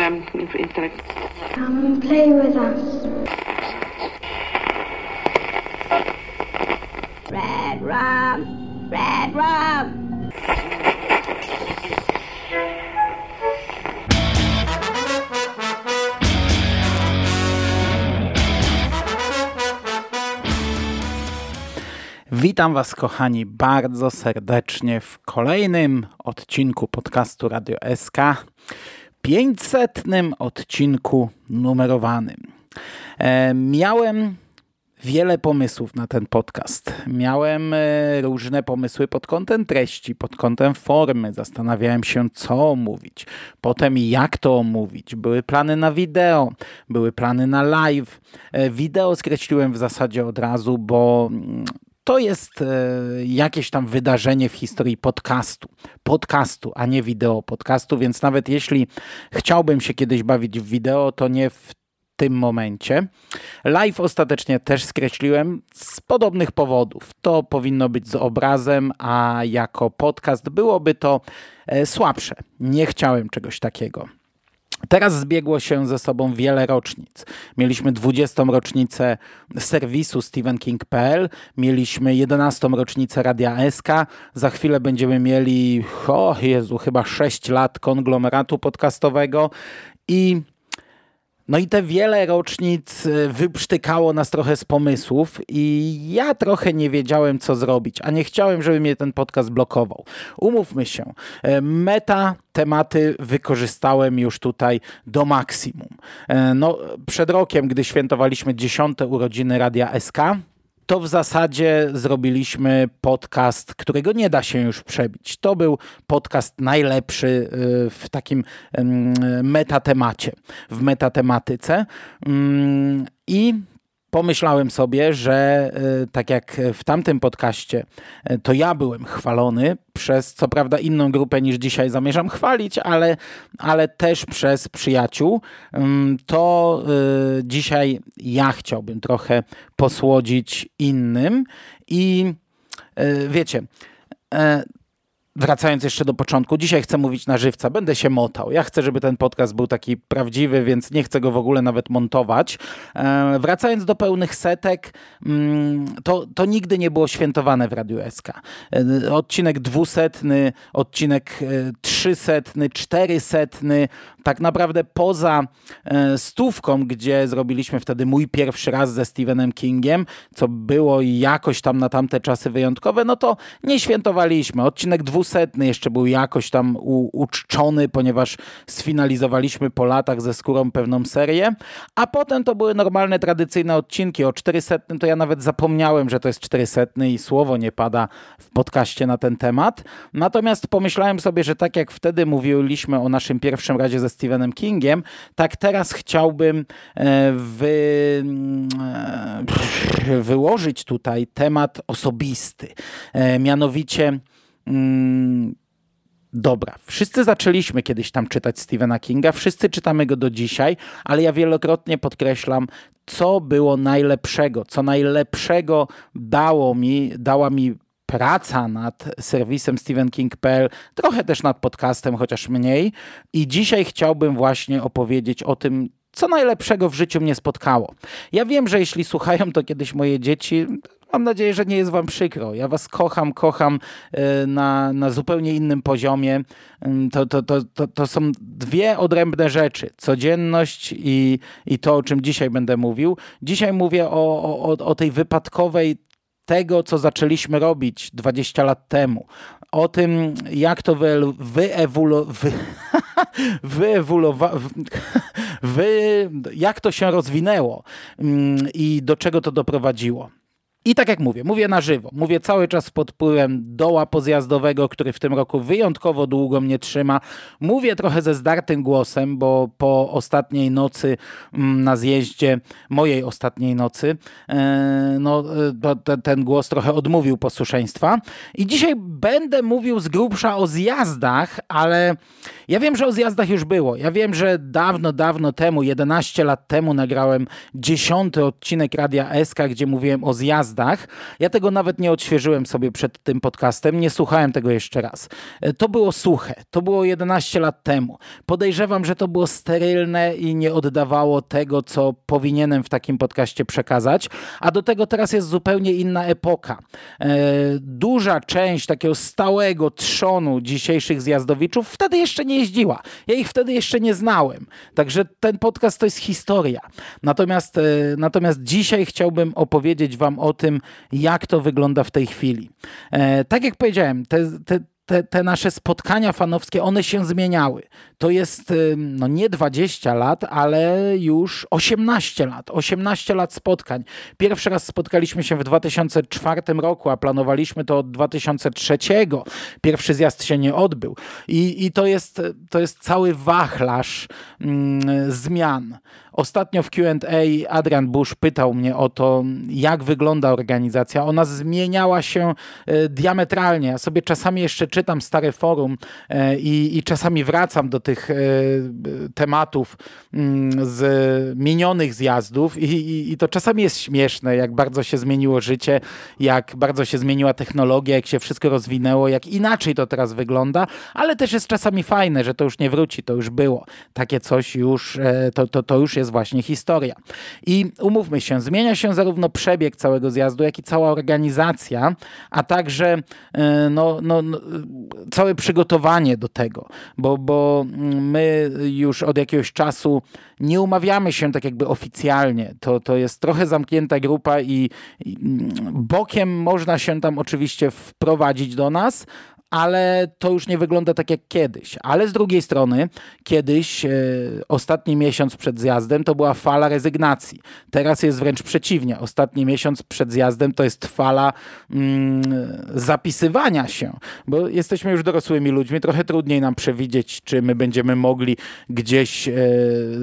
um, Come and play with us. Red rum, red rum. Witam Was, kochani, bardzo serdecznie w kolejnym odcinku podcastu Radio SK, 500 odcinku numerowanym. E, miałem wiele pomysłów na ten podcast. Miałem e, różne pomysły pod kątem treści, pod kątem formy. Zastanawiałem się, co omówić. Potem jak to omówić. Były plany na wideo, były plany na live. E, wideo skreśliłem w zasadzie od razu, bo mm, to jest e, jakieś tam wydarzenie w historii podcastu. Podcastu, a nie wideo podcastu, więc nawet jeśli chciałbym się kiedyś bawić w wideo, to nie w tym momencie. Live ostatecznie też skreśliłem z podobnych powodów. To powinno być z obrazem, a jako podcast byłoby to e, słabsze. Nie chciałem czegoś takiego. Teraz zbiegło się ze sobą wiele rocznic. Mieliśmy 20. rocznicę serwisu stephenking.pl, mieliśmy 11. rocznicę Radia SK, za chwilę będziemy mieli, o Jezu, chyba 6 lat konglomeratu podcastowego i no i te wiele rocznic e, wyprztykało nas trochę z pomysłów i ja trochę nie wiedziałem, co zrobić, a nie chciałem, żeby mnie ten podcast blokował. Umówmy się, e, meta tematy wykorzystałem już tutaj do maksimum. E, no, przed rokiem, gdy świętowaliśmy dziesiąte urodziny Radia SK, to w zasadzie zrobiliśmy podcast, którego nie da się już przebić. To był podcast najlepszy y, w takim metatemacie, w metatematyce. Mm, I pomyślałem sobie, że e, tak jak w tamtym podcaście, e, to ja byłem chwalony przez co prawda inną grupę niż dzisiaj zamierzam chwalić, ale, ale też przez przyjaciół, mm, to e, dzisiaj ja chciałbym trochę posłodzić innym i wiecie, Wracając jeszcze do początku, dzisiaj chcę mówić na żywca, będę się motał. Ja chcę, żeby ten podcast był taki prawdziwy, więc nie chcę go w ogóle nawet montować. E, wracając do pełnych setek, mm, to, to nigdy nie było świętowane w Radiu SK. E, odcinek dwusetny, odcinek e, trzysetny, czterysetny, tak naprawdę poza e, stówką, gdzie zrobiliśmy wtedy mój pierwszy raz ze Stephenem Kingiem, co było jakoś tam na tamte czasy wyjątkowe, no to nie świętowaliśmy. Odcinek dwusetny jeszcze był jakoś tam u, uczczony, ponieważ sfinalizowaliśmy po latach ze skórą pewną serię, a potem to były normalne, tradycyjne odcinki. O 400 to ja nawet zapomniałem, że to jest 400 i słowo nie pada w podcaście na ten temat. Natomiast pomyślałem sobie, że tak jak wtedy mówiliśmy o naszym pierwszym razie ze Stephenem Kingiem, tak teraz chciałbym e, wy, e, wyłożyć tutaj temat osobisty. E, mianowicie mm, Dobra, wszyscy zaczęliśmy kiedyś tam czytać Stephena Kinga, wszyscy czytamy go do dzisiaj, ale ja wielokrotnie podkreślam, co było najlepszego, co najlepszego dało mi, dała mi praca nad serwisem stephenking.pl, trochę też nad podcastem, chociaż mniej. I dzisiaj chciałbym właśnie opowiedzieć o tym, co najlepszego w życiu mnie spotkało. Ja wiem, że jeśli słuchają to kiedyś moje dzieci, mam nadzieję, że nie jest wam przykro. Ja was kocham, kocham e, na, na zupełnie innym poziomie. Mm, to, to, to, to, to są dwie odrębne rzeczy. Codzienność i, i to, o czym dzisiaj będę mówił. Dzisiaj mówię o, o, o tej wypadkowej tego, co zaczęliśmy robić 20 lat temu, o tym, jak to wyewolu, wy, wyewoluwa, wy, jak to się rozwinęło mm, i do czego to doprowadziło. I tak jak mówię, mówię na żywo. Mówię cały czas pod wpływem doła pozjazdowego, który w tym roku wyjątkowo długo mnie trzyma. Mówię trochę ze zdartym głosem, bo po ostatniej nocy mm, na zjeździe, mojej ostatniej nocy, e, no, e, ten głos trochę odmówił posłuszeństwa. I dzisiaj będę mówił z grubsza o zjazdach, ale ja wiem, że o zjazdach już było. Ja wiem, że dawno, dawno temu, 11 lat temu nagrałem dziesiąty odcinek Radia SK, gdzie mówiłem o zjazdach zjazdach. Ja tego nawet nie odświeżyłem sobie przed tym podcastem, nie słuchałem tego jeszcze raz. E, to było suche, to było 11 lat temu. Podejrzewam, że to było sterylne i nie oddawało tego, co powinienem w takim podcaście przekazać, a do tego teraz jest zupełnie inna epoka. E, duża część takiego stałego trzonu dzisiejszych zjazdowiczów wtedy jeszcze nie jeździła. Ja ich wtedy jeszcze nie znałem. Także ten podcast to jest historia. Natomiast, e, natomiast dzisiaj chciałbym opowiedzieć Wam o tym, jak to wygląda w tej chwili. E, tak jak powiedziałem, te, te, te, te, nasze spotkania fanowskie, one się zmieniały. To jest no nie 20 lat, ale już 18 lat. 18 lat spotkań. Pierwszy raz spotkaliśmy się w 2004 roku, a planowaliśmy to od 2003. Pierwszy zjazd się nie odbył. I, i to, jest, to jest cały wachlarz mm, zmian. Ostatnio w QA Adrian Bush pytał mnie o to, jak wygląda organizacja. Ona zmieniała się e, diametralnie. Ja sobie czasami jeszcze czytam stare forum e, i, i czasami wracam do tych e, tematów mm, z minionych zjazdów i, i, i to czasami jest śmieszne, jak bardzo się zmieniło życie, jak bardzo się zmieniła technologia, jak się wszystko rozwinęło, jak inaczej to teraz wygląda, ale też jest czasami fajne, że to już nie wróci, to już było. Takie coś już, to, to, to już jest jest właśnie historia. I umówmy się, zmienia się zarówno przebieg całego zjazdu, jak i cała organizacja, a także e, no, no, no, całe przygotowanie do tego, bo, bo my już od jakiegoś czasu nie umawiamy się tak jakby oficjalnie. To, to jest trochę zamknięta grupa i, i bokiem można się tam oczywiście wprowadzić do nas, ale to już nie wygląda tak jak kiedyś. Ale z drugiej strony, kiedyś, e, ostatni miesiąc przed zjazdem, to była fala rezygnacji. Teraz jest wręcz przeciwnie. Ostatni miesiąc przed zjazdem to jest fala mm, zapisywania się, bo jesteśmy już dorosłymi ludźmi, trochę trudniej nam przewidzieć, czy my będziemy mogli gdzieś e,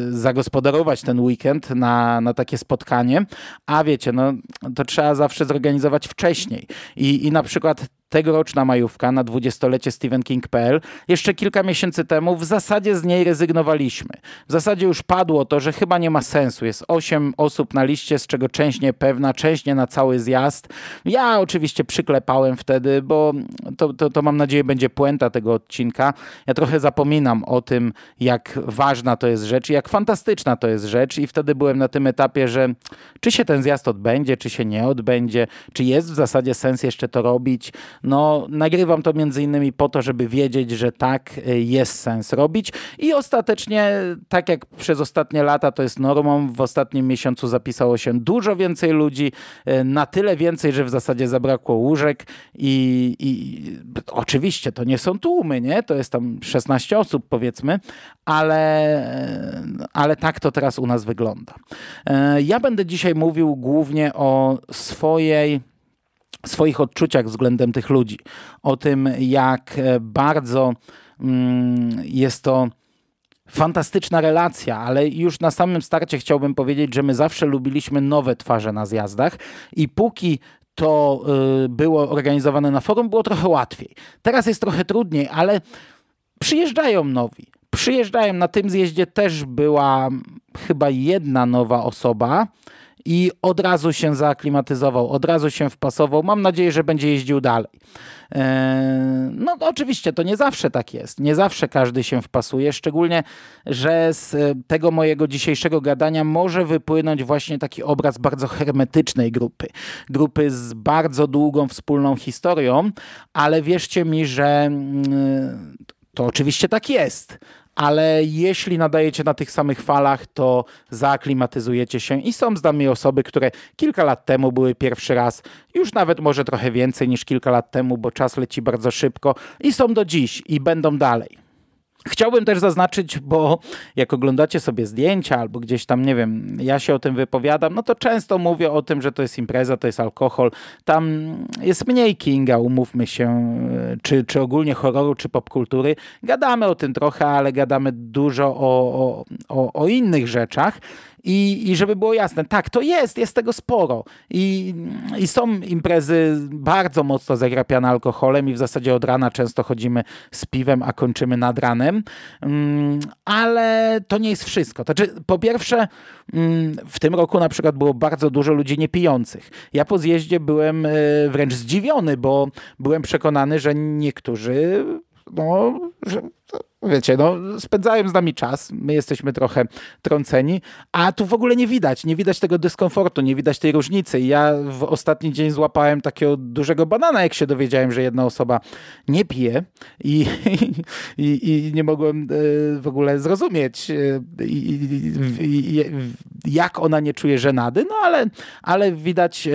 zagospodarować ten weekend na, na takie spotkanie. A wiecie, no, to trzeba zawsze zorganizować wcześniej. I, i na przykład tegoroczna majówka na dwudziestolecie Stephen King.pl. Jeszcze kilka miesięcy temu w zasadzie z niej rezygnowaliśmy. W zasadzie już padło to, że chyba nie ma sensu. Jest osiem osób na liście, z czego część niepewna, część nie na cały zjazd. Ja oczywiście przyklepałem wtedy, bo to, to, to mam nadzieję będzie puenta tego odcinka. Ja trochę zapominam o tym, jak ważna to jest rzecz i jak fantastyczna to jest rzecz i wtedy byłem na tym etapie, że czy się ten zjazd odbędzie, czy się nie odbędzie, czy jest w zasadzie sens jeszcze to robić. No, nagrywam to między innymi po to, żeby wiedzieć, że tak y, jest sens robić i ostatecznie, tak jak przez ostatnie lata to jest normą, w ostatnim miesiącu zapisało się dużo więcej ludzi, y, na tyle więcej, że w zasadzie zabrakło łóżek i, i oczywiście to nie są tłumy, nie? To jest tam 16 osób powiedzmy, ale, ale tak to teraz u nas wygląda. Y, ja będę dzisiaj mówił głównie o swojej swoich odczuciach względem tych ludzi, o tym, jak e, bardzo mm, jest to fantastyczna relacja, ale już na samym starcie chciałbym powiedzieć, że my zawsze lubiliśmy nowe twarze na zjazdach i póki to y, było organizowane na forum, było trochę łatwiej. Teraz jest trochę trudniej, ale przyjeżdżają nowi. Przyjeżdżają. Na tym zjeździe też była chyba jedna nowa osoba, i od razu się zaaklimatyzował, od razu się wpasował. Mam nadzieję, że będzie jeździł dalej. E, no oczywiście to nie zawsze tak jest. Nie zawsze każdy się wpasuje, szczególnie, że z tego mojego dzisiejszego gadania może wypłynąć właśnie taki obraz bardzo hermetycznej grupy. Grupy z bardzo długą wspólną historią, ale wierzcie mi, że mm, to oczywiście tak jest, ale jeśli nadajecie na tych samych falach, to zaaklimatyzujecie się i są z nami osoby, które kilka lat temu były pierwszy raz, już nawet może trochę więcej niż kilka lat temu, bo czas leci bardzo szybko i są do dziś i będą dalej. Chciałbym też zaznaczyć, bo jak oglądacie sobie zdjęcia albo gdzieś tam, nie wiem, ja się o tym wypowiadam, no to często mówię o tym, że to jest impreza, to jest alkohol. Tam jest mniej Kinga, umówmy się, czy, czy ogólnie horroru, czy popkultury. Gadamy o tym trochę, ale gadamy dużo o, o, o, o innych rzeczach. I, I żeby było jasne, tak, to jest, jest tego sporo. I, I są imprezy bardzo mocno zagrapiane alkoholem i w zasadzie od rana często chodzimy z piwem, a kończymy nad ranem. Mm, ale to nie jest wszystko. Znaczy, po pierwsze, mm, w tym roku na przykład było bardzo dużo ludzi niepijących. Ja po zjeździe byłem e, wręcz zdziwiony, bo byłem przekonany, że niektórzy no, wiecie, no, spędzają z nami czas, my jesteśmy trochę trąceni, a tu w ogóle nie widać, nie widać tego dyskomfortu, nie widać tej różnicy. Ja w ostatni dzień złapałem takiego dużego banana, jak się dowiedziałem, że jedna osoba nie pije i, i, i nie mogłem e, w ogóle zrozumieć, e, jak ona nie czuje żenady, no ale, ale widać, e,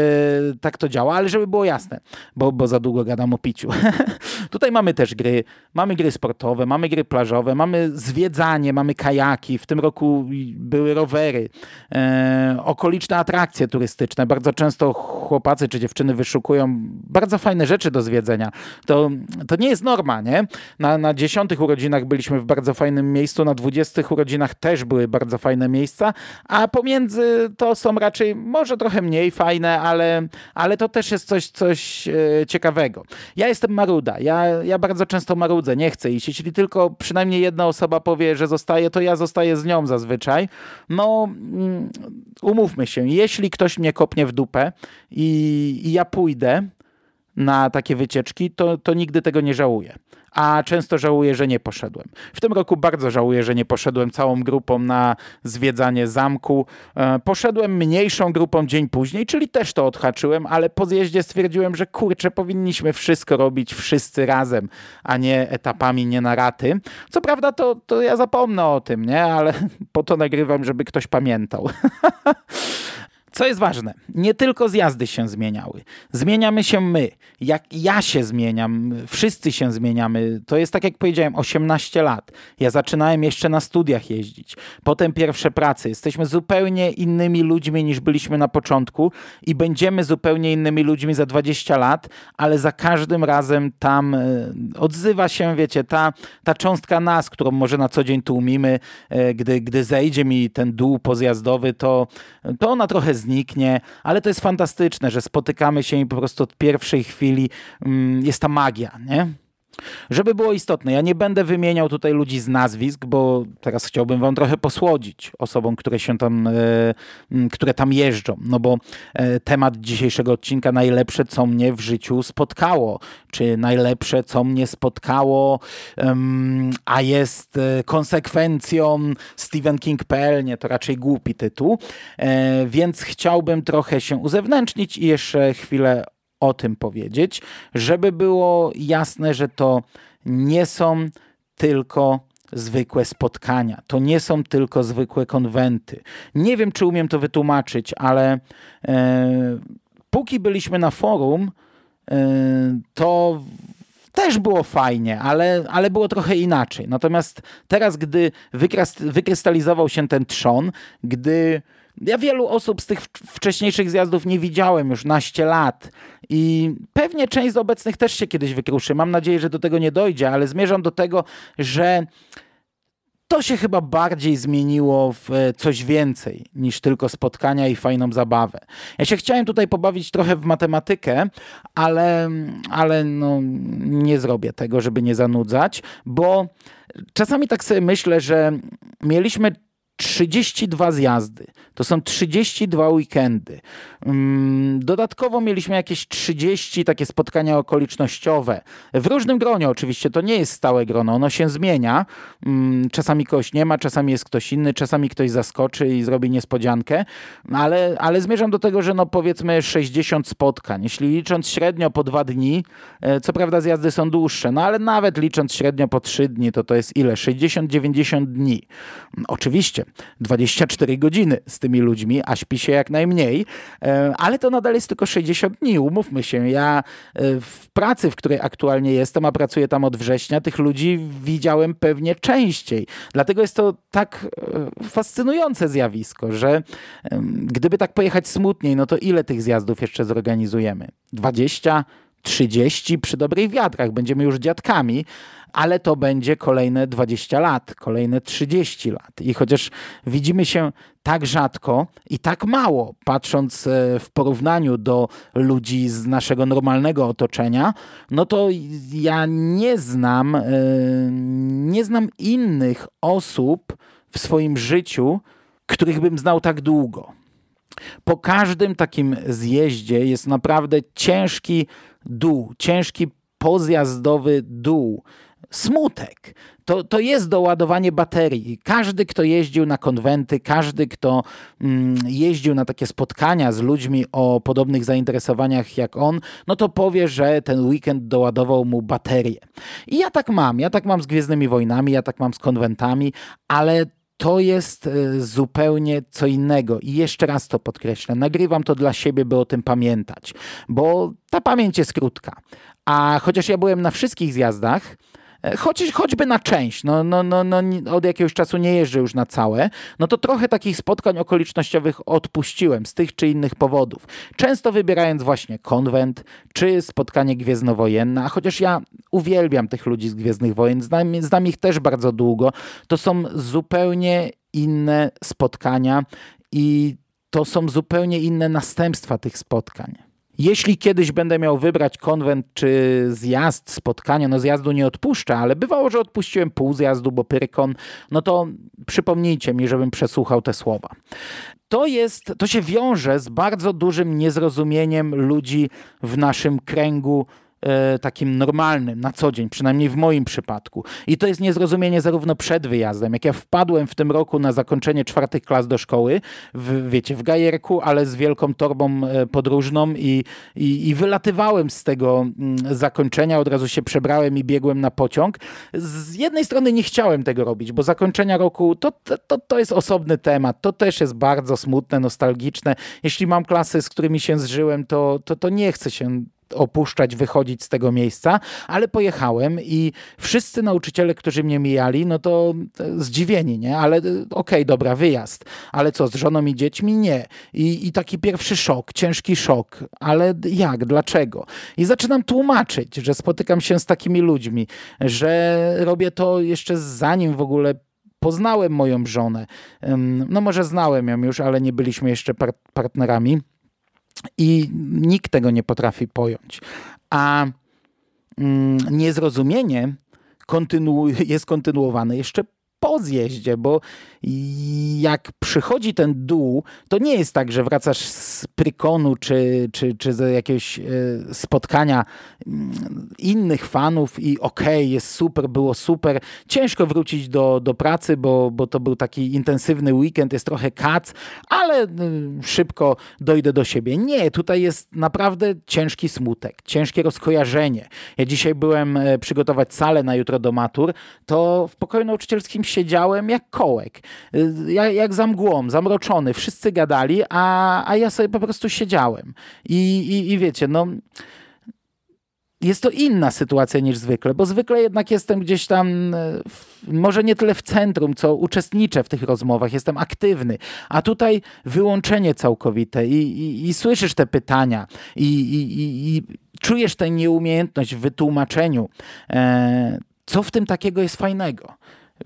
tak to działa, ale żeby było jasne, bo, bo za długo gadam o piciu. Tutaj mamy też gry, mamy gry sportowe, mamy gry plażowe, mamy zwiedzanie, mamy kajaki, w tym roku były rowery, e, okoliczne atrakcje turystyczne. Bardzo często chłopacy czy dziewczyny wyszukują bardzo fajne rzeczy do zwiedzenia. To, to nie jest norma, nie? Na, na dziesiątych urodzinach byliśmy w bardzo fajnym miejscu, na dwudziestych urodzinach też były bardzo fajne miejsca, a pomiędzy to są raczej może trochę mniej fajne, ale, ale to też jest coś, coś e, ciekawego. Ja jestem maruda, ja, ja bardzo często marudzę, nie chcę iść. Jeśli tylko przynajmniej jedna osoba powie, że zostaje, to ja zostaję z nią zazwyczaj. No, mm, umówmy się, jeśli ktoś mnie kopnie w dupę i, i ja pójdę na takie wycieczki, to, to nigdy tego nie żałuję a często żałuję, że nie poszedłem. W tym roku bardzo żałuję, że nie poszedłem całą grupą na zwiedzanie zamku. E, poszedłem mniejszą grupą dzień później, czyli też to odhaczyłem, ale po zjeździe stwierdziłem, że kurczę, powinniśmy wszystko robić wszyscy razem, a nie etapami, nie na raty. Co prawda to, to ja zapomnę o tym, nie? Ale po to nagrywam, żeby ktoś pamiętał. Co jest ważne, nie tylko zjazdy się zmieniały. Zmieniamy się my. Jak ja się zmieniam, wszyscy się zmieniamy. To jest tak jak powiedziałem, 18 lat. Ja zaczynałem jeszcze na studiach jeździć. Potem pierwsze prace. Jesteśmy zupełnie innymi ludźmi niż byliśmy na początku i będziemy zupełnie innymi ludźmi za 20 lat, ale za każdym razem tam e, odzywa się, wiecie, ta, ta cząstka nas, którą może na co dzień tłumimy, e, gdy, gdy zejdzie mi ten dół pozjazdowy, to, to ona trochę zniknie, ale to jest fantastyczne, że spotykamy się i po prostu od pierwszej chwili mm, jest ta magia, nie? Żeby było istotne, ja nie będę wymieniał tutaj ludzi z nazwisk, bo teraz chciałbym wam trochę posłodzić osobom, które się tam, e, które tam jeżdżą, no bo e, temat dzisiejszego odcinka najlepsze, co mnie w życiu spotkało, czy najlepsze, co mnie spotkało, a jest e, konsekwencją Stephen King.pl, nie, to raczej głupi tytuł, więc chciałbym trochę się uzewnętrznić i jeszcze chwilę o tym powiedzieć, żeby było jasne, że to nie są tylko zwykłe spotkania. To nie są tylko zwykłe konwenty. Nie wiem, czy umiem to wytłumaczyć, ale e, póki byliśmy na forum, e, to też było fajnie, ale, ale było trochę inaczej. Natomiast teraz, gdy wykrystalizował się ten trzon, gdy ja wielu osób z tych wcześniejszych zjazdów nie widziałem już naście lat i pewnie część z obecnych też się kiedyś wykruszy. Mam nadzieję, że do tego nie dojdzie, ale zmierzam do tego, że to się chyba bardziej zmieniło w e, coś więcej niż tylko spotkania i fajną zabawę. Ja się chciałem tutaj pobawić trochę w matematykę, ale, ale no, nie zrobię tego, żeby nie zanudzać, bo czasami tak sobie myślę, że mieliśmy 32 zjazdy. To są 32 weekendy. Mm, dodatkowo mieliśmy jakieś 30 takie spotkania okolicznościowe. W różnym gronie oczywiście, to nie jest stałe grono, ono się zmienia. Mm, czasami kogoś nie ma, czasami jest ktoś inny, czasami ktoś zaskoczy i zrobi niespodziankę, ale, ale zmierzam do tego, że no powiedzmy 60 spotkań. Jeśli licząc średnio po dwa dni, e, co prawda zjazdy są dłuższe, no ale nawet licząc średnio po trzy dni, to to jest ile? 60-90 dni. Oczywiście 24 godziny z tymi ludźmi, a śpi się jak najmniej, e, ale to nadal jest tylko 60 dni, umówmy się. Ja e, w pracy, w której aktualnie jestem, a pracuję tam od września, tych ludzi widziałem pewnie częściej. Dlatego jest to tak e, fascynujące zjawisko, że gdyby tak pojechać smutniej, no to ile tych zjazdów jeszcze zorganizujemy? 20? 30 przy dobrych wiatrach, będziemy już dziadkami, ale to będzie kolejne 20 lat, kolejne 30 lat. I chociaż widzimy się tak rzadko i tak mało, patrząc e, w porównaniu do ludzi z naszego normalnego otoczenia, no to ja nie znam, e, nie znam innych osób w swoim życiu, których bym znał tak długo. Po każdym takim zjeździe jest naprawdę ciężki dół, ciężki pozjazdowy dół smutek. To, to jest doładowanie baterii. Każdy, kto jeździł na konwenty, każdy, kto mm, jeździł na takie spotkania z ludźmi o podobnych zainteresowaniach jak on, no to powie, że ten weekend doładował mu baterię. I ja tak mam. Ja tak mam z Gwiezdnymi Wojnami, ja tak mam z konwentami, ale to jest e, zupełnie co innego. I jeszcze raz to podkreślę. Nagrywam to dla siebie, by o tym pamiętać, bo ta pamięć jest krótka. A chociaż ja byłem na wszystkich zjazdach, choć, choćby na część, no, no, no, no, od jakiegoś czasu nie jeżdżę już na całe, no to trochę takich spotkań okolicznościowych odpuściłem z tych czy innych powodów. Często wybierając właśnie konwent, czy spotkanie gwiezdnowojenne, a chociaż ja uwielbiam tych ludzi z Gwiezdnych Wojen, znam, znam ich też bardzo długo, to są zupełnie inne spotkania i to są zupełnie inne następstwa tych spotkań. Jeśli kiedyś będę miał wybrać konwent czy zjazd, spotkanie, no zjazdu nie odpuszczę, ale bywało, że odpuściłem pół zjazdu, bo pyrkon, no to przypomnijcie mi, żebym przesłuchał te słowa. To jest, to się wiąże z bardzo dużym niezrozumieniem ludzi w naszym kręgu takim normalnym na co dzień, przynajmniej w moim przypadku. I to jest niezrozumienie zarówno przed wyjazdem, jak ja wpadłem w tym roku na zakończenie czwartych klas do szkoły, w, wiecie, w gajerku, ale z wielką torbą e, podróżną i, i, i wylatywałem z tego mm, zakończenia, od razu się przebrałem i biegłem na pociąg. Z jednej strony nie chciałem tego robić, bo zakończenia roku to, to, to jest osobny temat, to też jest bardzo smutne, nostalgiczne. Jeśli mam klasy, z którymi się zżyłem, to, to, to nie chcę się opuszczać, wychodzić z tego miejsca, ale pojechałem i wszyscy nauczyciele, którzy mnie mijali, no to zdziwieni, nie? Ale e, okej, okay, dobra, wyjazd. Ale co, z żoną i dziećmi? Nie. I, I taki pierwszy szok, ciężki szok. Ale jak? Dlaczego? I zaczynam tłumaczyć, że spotykam się z takimi ludźmi, że robię to jeszcze zanim w ogóle poznałem moją żonę. No może znałem ją już, ale nie byliśmy jeszcze partnerami. I nikt tego nie potrafi pojąć. A mm, niezrozumienie kontynu jest kontynuowane jeszcze po zjeździe, bo jak przychodzi ten dół, to nie jest tak, że wracasz z prykonu czy, czy, czy z jakiegoś e, spotkania mm, innych fanów i okej, okay, jest super, było super. Ciężko wrócić do, do pracy, bo, bo to był taki intensywny weekend, jest trochę kac, ale e, szybko dojdę do siebie. Nie, tutaj jest naprawdę ciężki smutek, ciężkie rozkojarzenie. Ja dzisiaj byłem e, przygotować salę na jutro do matur, to w pokoju nauczycielskim siedziałem jak kołek. Y, jak, jak za mgłą, zamroczony. Wszyscy gadali, a, a ja sobie po prostu siedziałem. I, i, i wiecie, no jest to inna sytuacja niż zwykle, bo zwykle jednak jestem gdzieś tam, y, w, może nie tyle w centrum, co uczestniczę w tych rozmowach, jestem aktywny, a tutaj wyłączenie całkowite i, i, i słyszysz te pytania i, i, czujesz tę nieumiejętność w wytłumaczeniu, e, co w tym takiego jest fajnego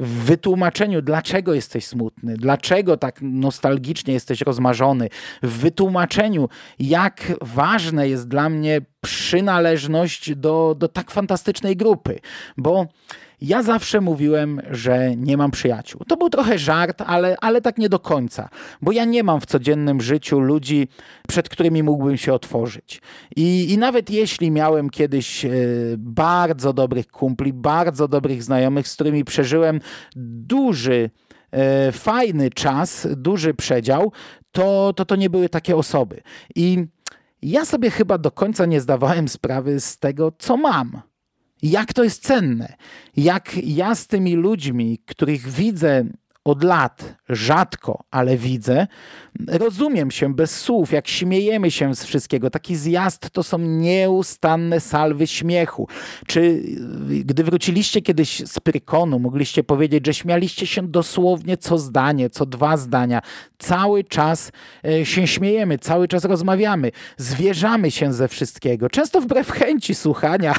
w wytłumaczeniu, dlaczego jesteś smutny, dlaczego tak nostalgicznie jesteś rozmarzony, w wytłumaczeniu, jak ważne jest dla mnie przynależność do, do tak fantastycznej grupy, bo ja zawsze mówiłem, że nie mam przyjaciół. To był trochę żart, ale, ale tak nie do końca, bo ja nie mam w codziennym życiu ludzi, przed którymi mógłbym się otworzyć. I, i nawet jeśli miałem kiedyś e, bardzo dobrych kumpli, bardzo dobrych znajomych, z którymi przeżyłem duży, e, fajny czas, duży przedział, to, to to nie były takie osoby. I ja sobie chyba do końca nie zdawałem sprawy z tego, co mam. Jak to jest cenne, jak ja z tymi ludźmi, których widzę od lat, rzadko, ale widzę. Rozumiem się bez słów, jak śmiejemy się z wszystkiego. Taki zjazd to są nieustanne salwy śmiechu. Czy gdy wróciliście kiedyś z Prykonu, mogliście powiedzieć, że śmialiście się dosłownie co zdanie, co dwa zdania. Cały czas e, się śmiejemy, cały czas rozmawiamy, zwierzamy się ze wszystkiego. Często wbrew chęci słuchania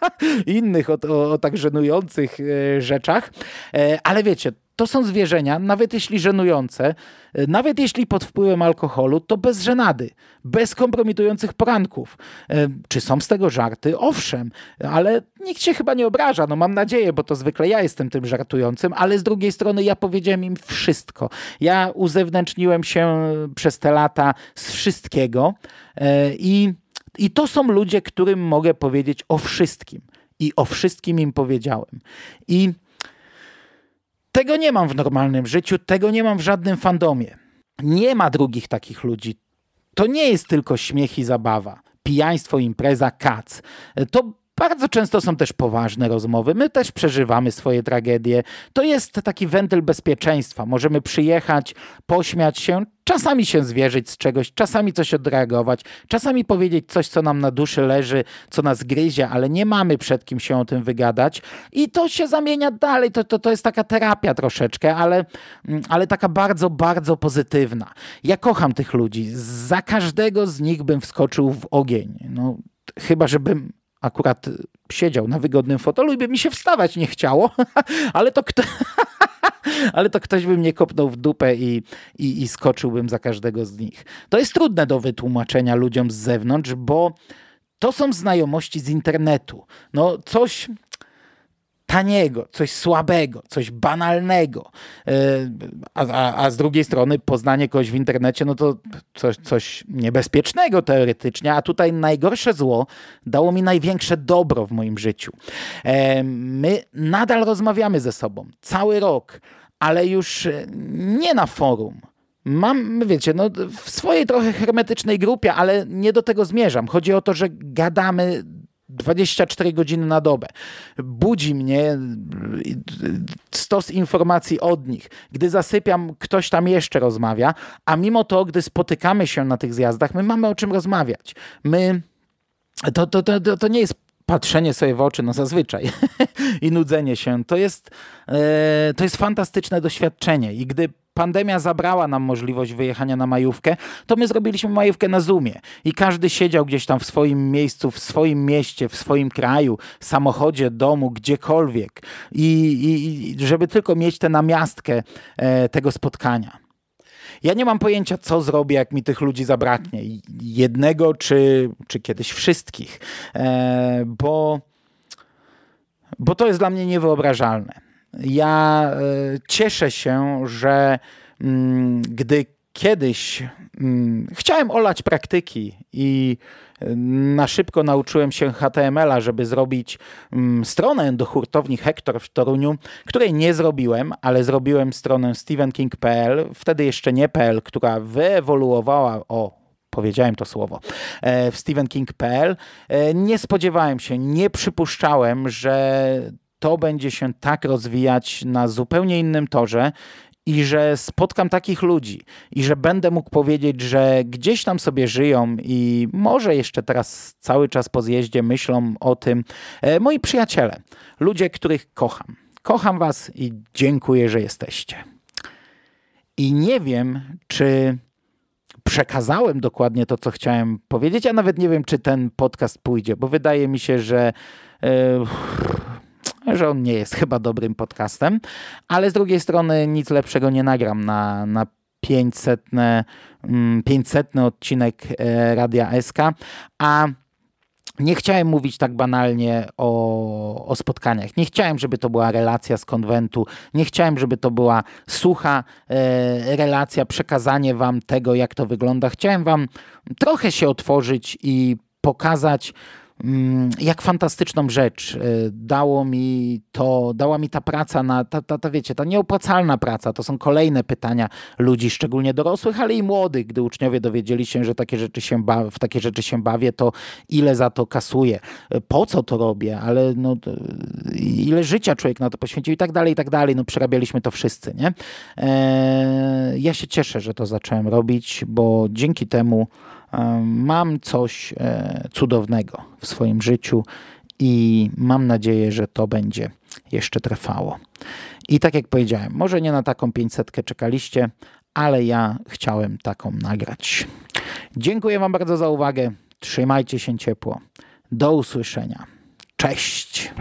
innych o, o, o tak żenujących e, rzeczach. E, ale wiecie, to są zwierzenia, nawet jeśli żenujące, e, nawet jeśli pod wpływem alkoholu, to bez żenady, bez kompromitujących poranków. E, czy są z tego żarty? Owszem, ale nikt się chyba nie obraża, no mam nadzieję, bo to zwykle ja jestem tym żartującym, ale z drugiej strony ja powiedziałem im wszystko. Ja uzewnętrzniłem się przez te lata z wszystkiego e, i, i to są ludzie, którym mogę powiedzieć o wszystkim. I o wszystkim im powiedziałem. I tego nie mam w normalnym życiu, tego nie mam w żadnym fandomie. Nie ma drugich takich ludzi. To nie jest tylko śmiech i zabawa. Pijaństwo, impreza, kac. To bardzo często są też poważne rozmowy. My też przeżywamy swoje tragedie. To jest taki wentyl bezpieczeństwa. Możemy przyjechać, pośmiać się, czasami się zwierzyć z czegoś, czasami coś odreagować, czasami powiedzieć coś, co nam na duszy leży, co nas gryzie, ale nie mamy przed kim się o tym wygadać. I to się zamienia dalej. To, to, to jest taka terapia troszeczkę, ale, mm, ale taka bardzo, bardzo pozytywna. Ja kocham tych ludzi. Za każdego z nich bym wskoczył w ogień. No, chyba, żebym akurat siedział na wygodnym fotelu i by mi się wstawać nie chciało, ale to kto... ale to ktoś by mnie kopnął w dupę i, i, i skoczyłbym za każdego z nich. To jest trudne do wytłumaczenia ludziom z zewnątrz, bo to są znajomości z internetu. No coś, taniego, coś słabego, coś banalnego. E, a, a, a, z drugiej strony poznanie kogoś w internecie, no to coś, coś niebezpiecznego teoretycznie, a tutaj najgorsze zło dało mi największe dobro w moim życiu. E, my nadal rozmawiamy ze sobą cały rok, ale już nie na forum. Mam, wiecie, no, w swojej trochę hermetycznej grupie, ale nie do tego zmierzam. Chodzi o to, że gadamy 24 godziny na dobę. Budzi mnie stos informacji od nich. Gdy zasypiam, ktoś tam jeszcze rozmawia, a mimo to, gdy spotykamy się na tych zjazdach, my mamy o czym rozmawiać. My, to, to, to, to nie jest patrzenie sobie w oczy, no zazwyczaj, i nudzenie się. To jest, e, to jest fantastyczne doświadczenie. I gdy pandemia zabrała nam możliwość wyjechania na majówkę, to my zrobiliśmy majówkę na Zoomie i każdy siedział gdzieś tam w swoim miejscu, w swoim mieście, w swoim kraju, samochodzie, domu, gdziekolwiek i, i żeby tylko mieć tę namiastkę e, tego spotkania. Ja nie mam pojęcia, co zrobię, jak mi tych ludzi zabraknie. Jednego, czy, czy kiedyś wszystkich. E, bo, bo to jest dla mnie niewyobrażalne. Ja e, cieszę się, że mm, gdy kiedyś mm, chciałem olać praktyki i e, na szybko nauczyłem się HTML-a, żeby zrobić mm, stronę do hurtowni Hektor w Toruniu, której nie zrobiłem, ale zrobiłem stronę stephenking.pl, wtedy jeszcze nie PL, która wyewoluowała o powiedziałem to słowo, e, w stephenking.pl. Nie spodziewałem się, nie przypuszczałem, że to będzie się tak rozwijać na zupełnie innym torze i że spotkam takich ludzi i że będę mógł powiedzieć, że gdzieś tam sobie żyją i może jeszcze teraz cały czas po zjeździe myślą o tym e, moi przyjaciele, ludzie, których kocham. Kocham was i dziękuję, że jesteście. I nie wiem, czy przekazałem dokładnie to, co chciałem powiedzieć, a nawet nie wiem, czy ten podcast pójdzie, bo wydaje mi się, że yy, że on nie jest chyba dobrym podcastem, ale z drugiej strony nic lepszego nie nagram na, na 500, 500 mm, odcinek e, Radia SK, a nie chciałem mówić tak banalnie o, o, spotkaniach. Nie chciałem, żeby to była relacja z konwentu. Nie chciałem, żeby to była sucha e, relacja, przekazanie wam tego, jak to wygląda. Chciałem wam trochę się otworzyć i pokazać jak fantastyczną rzecz e, dało mi to, dała mi ta praca na, ta, ta, ta wiecie, ta nieopłacalna praca. To są kolejne pytania ludzi, szczególnie dorosłych, ale i młodych. Gdy uczniowie dowiedzieli się, że takie rzeczy się w takie rzeczy się bawię, to ile za to kasuję, e, po co to robię, ale no, ile życia człowiek na to poświęcił i tak dalej, i tak dalej. No przerabialiśmy to wszyscy, nie? E, ja się cieszę, że to zacząłem robić, bo dzięki temu mam coś e, cudownego w swoim życiu i mam nadzieję, że to będzie jeszcze trwało. I tak jak powiedziałem, może nie na taką 500 czekaliście, ale ja chciałem taką nagrać. Dziękuję Wam bardzo za uwagę. Trzymajcie się ciepło. Do usłyszenia. Cześć.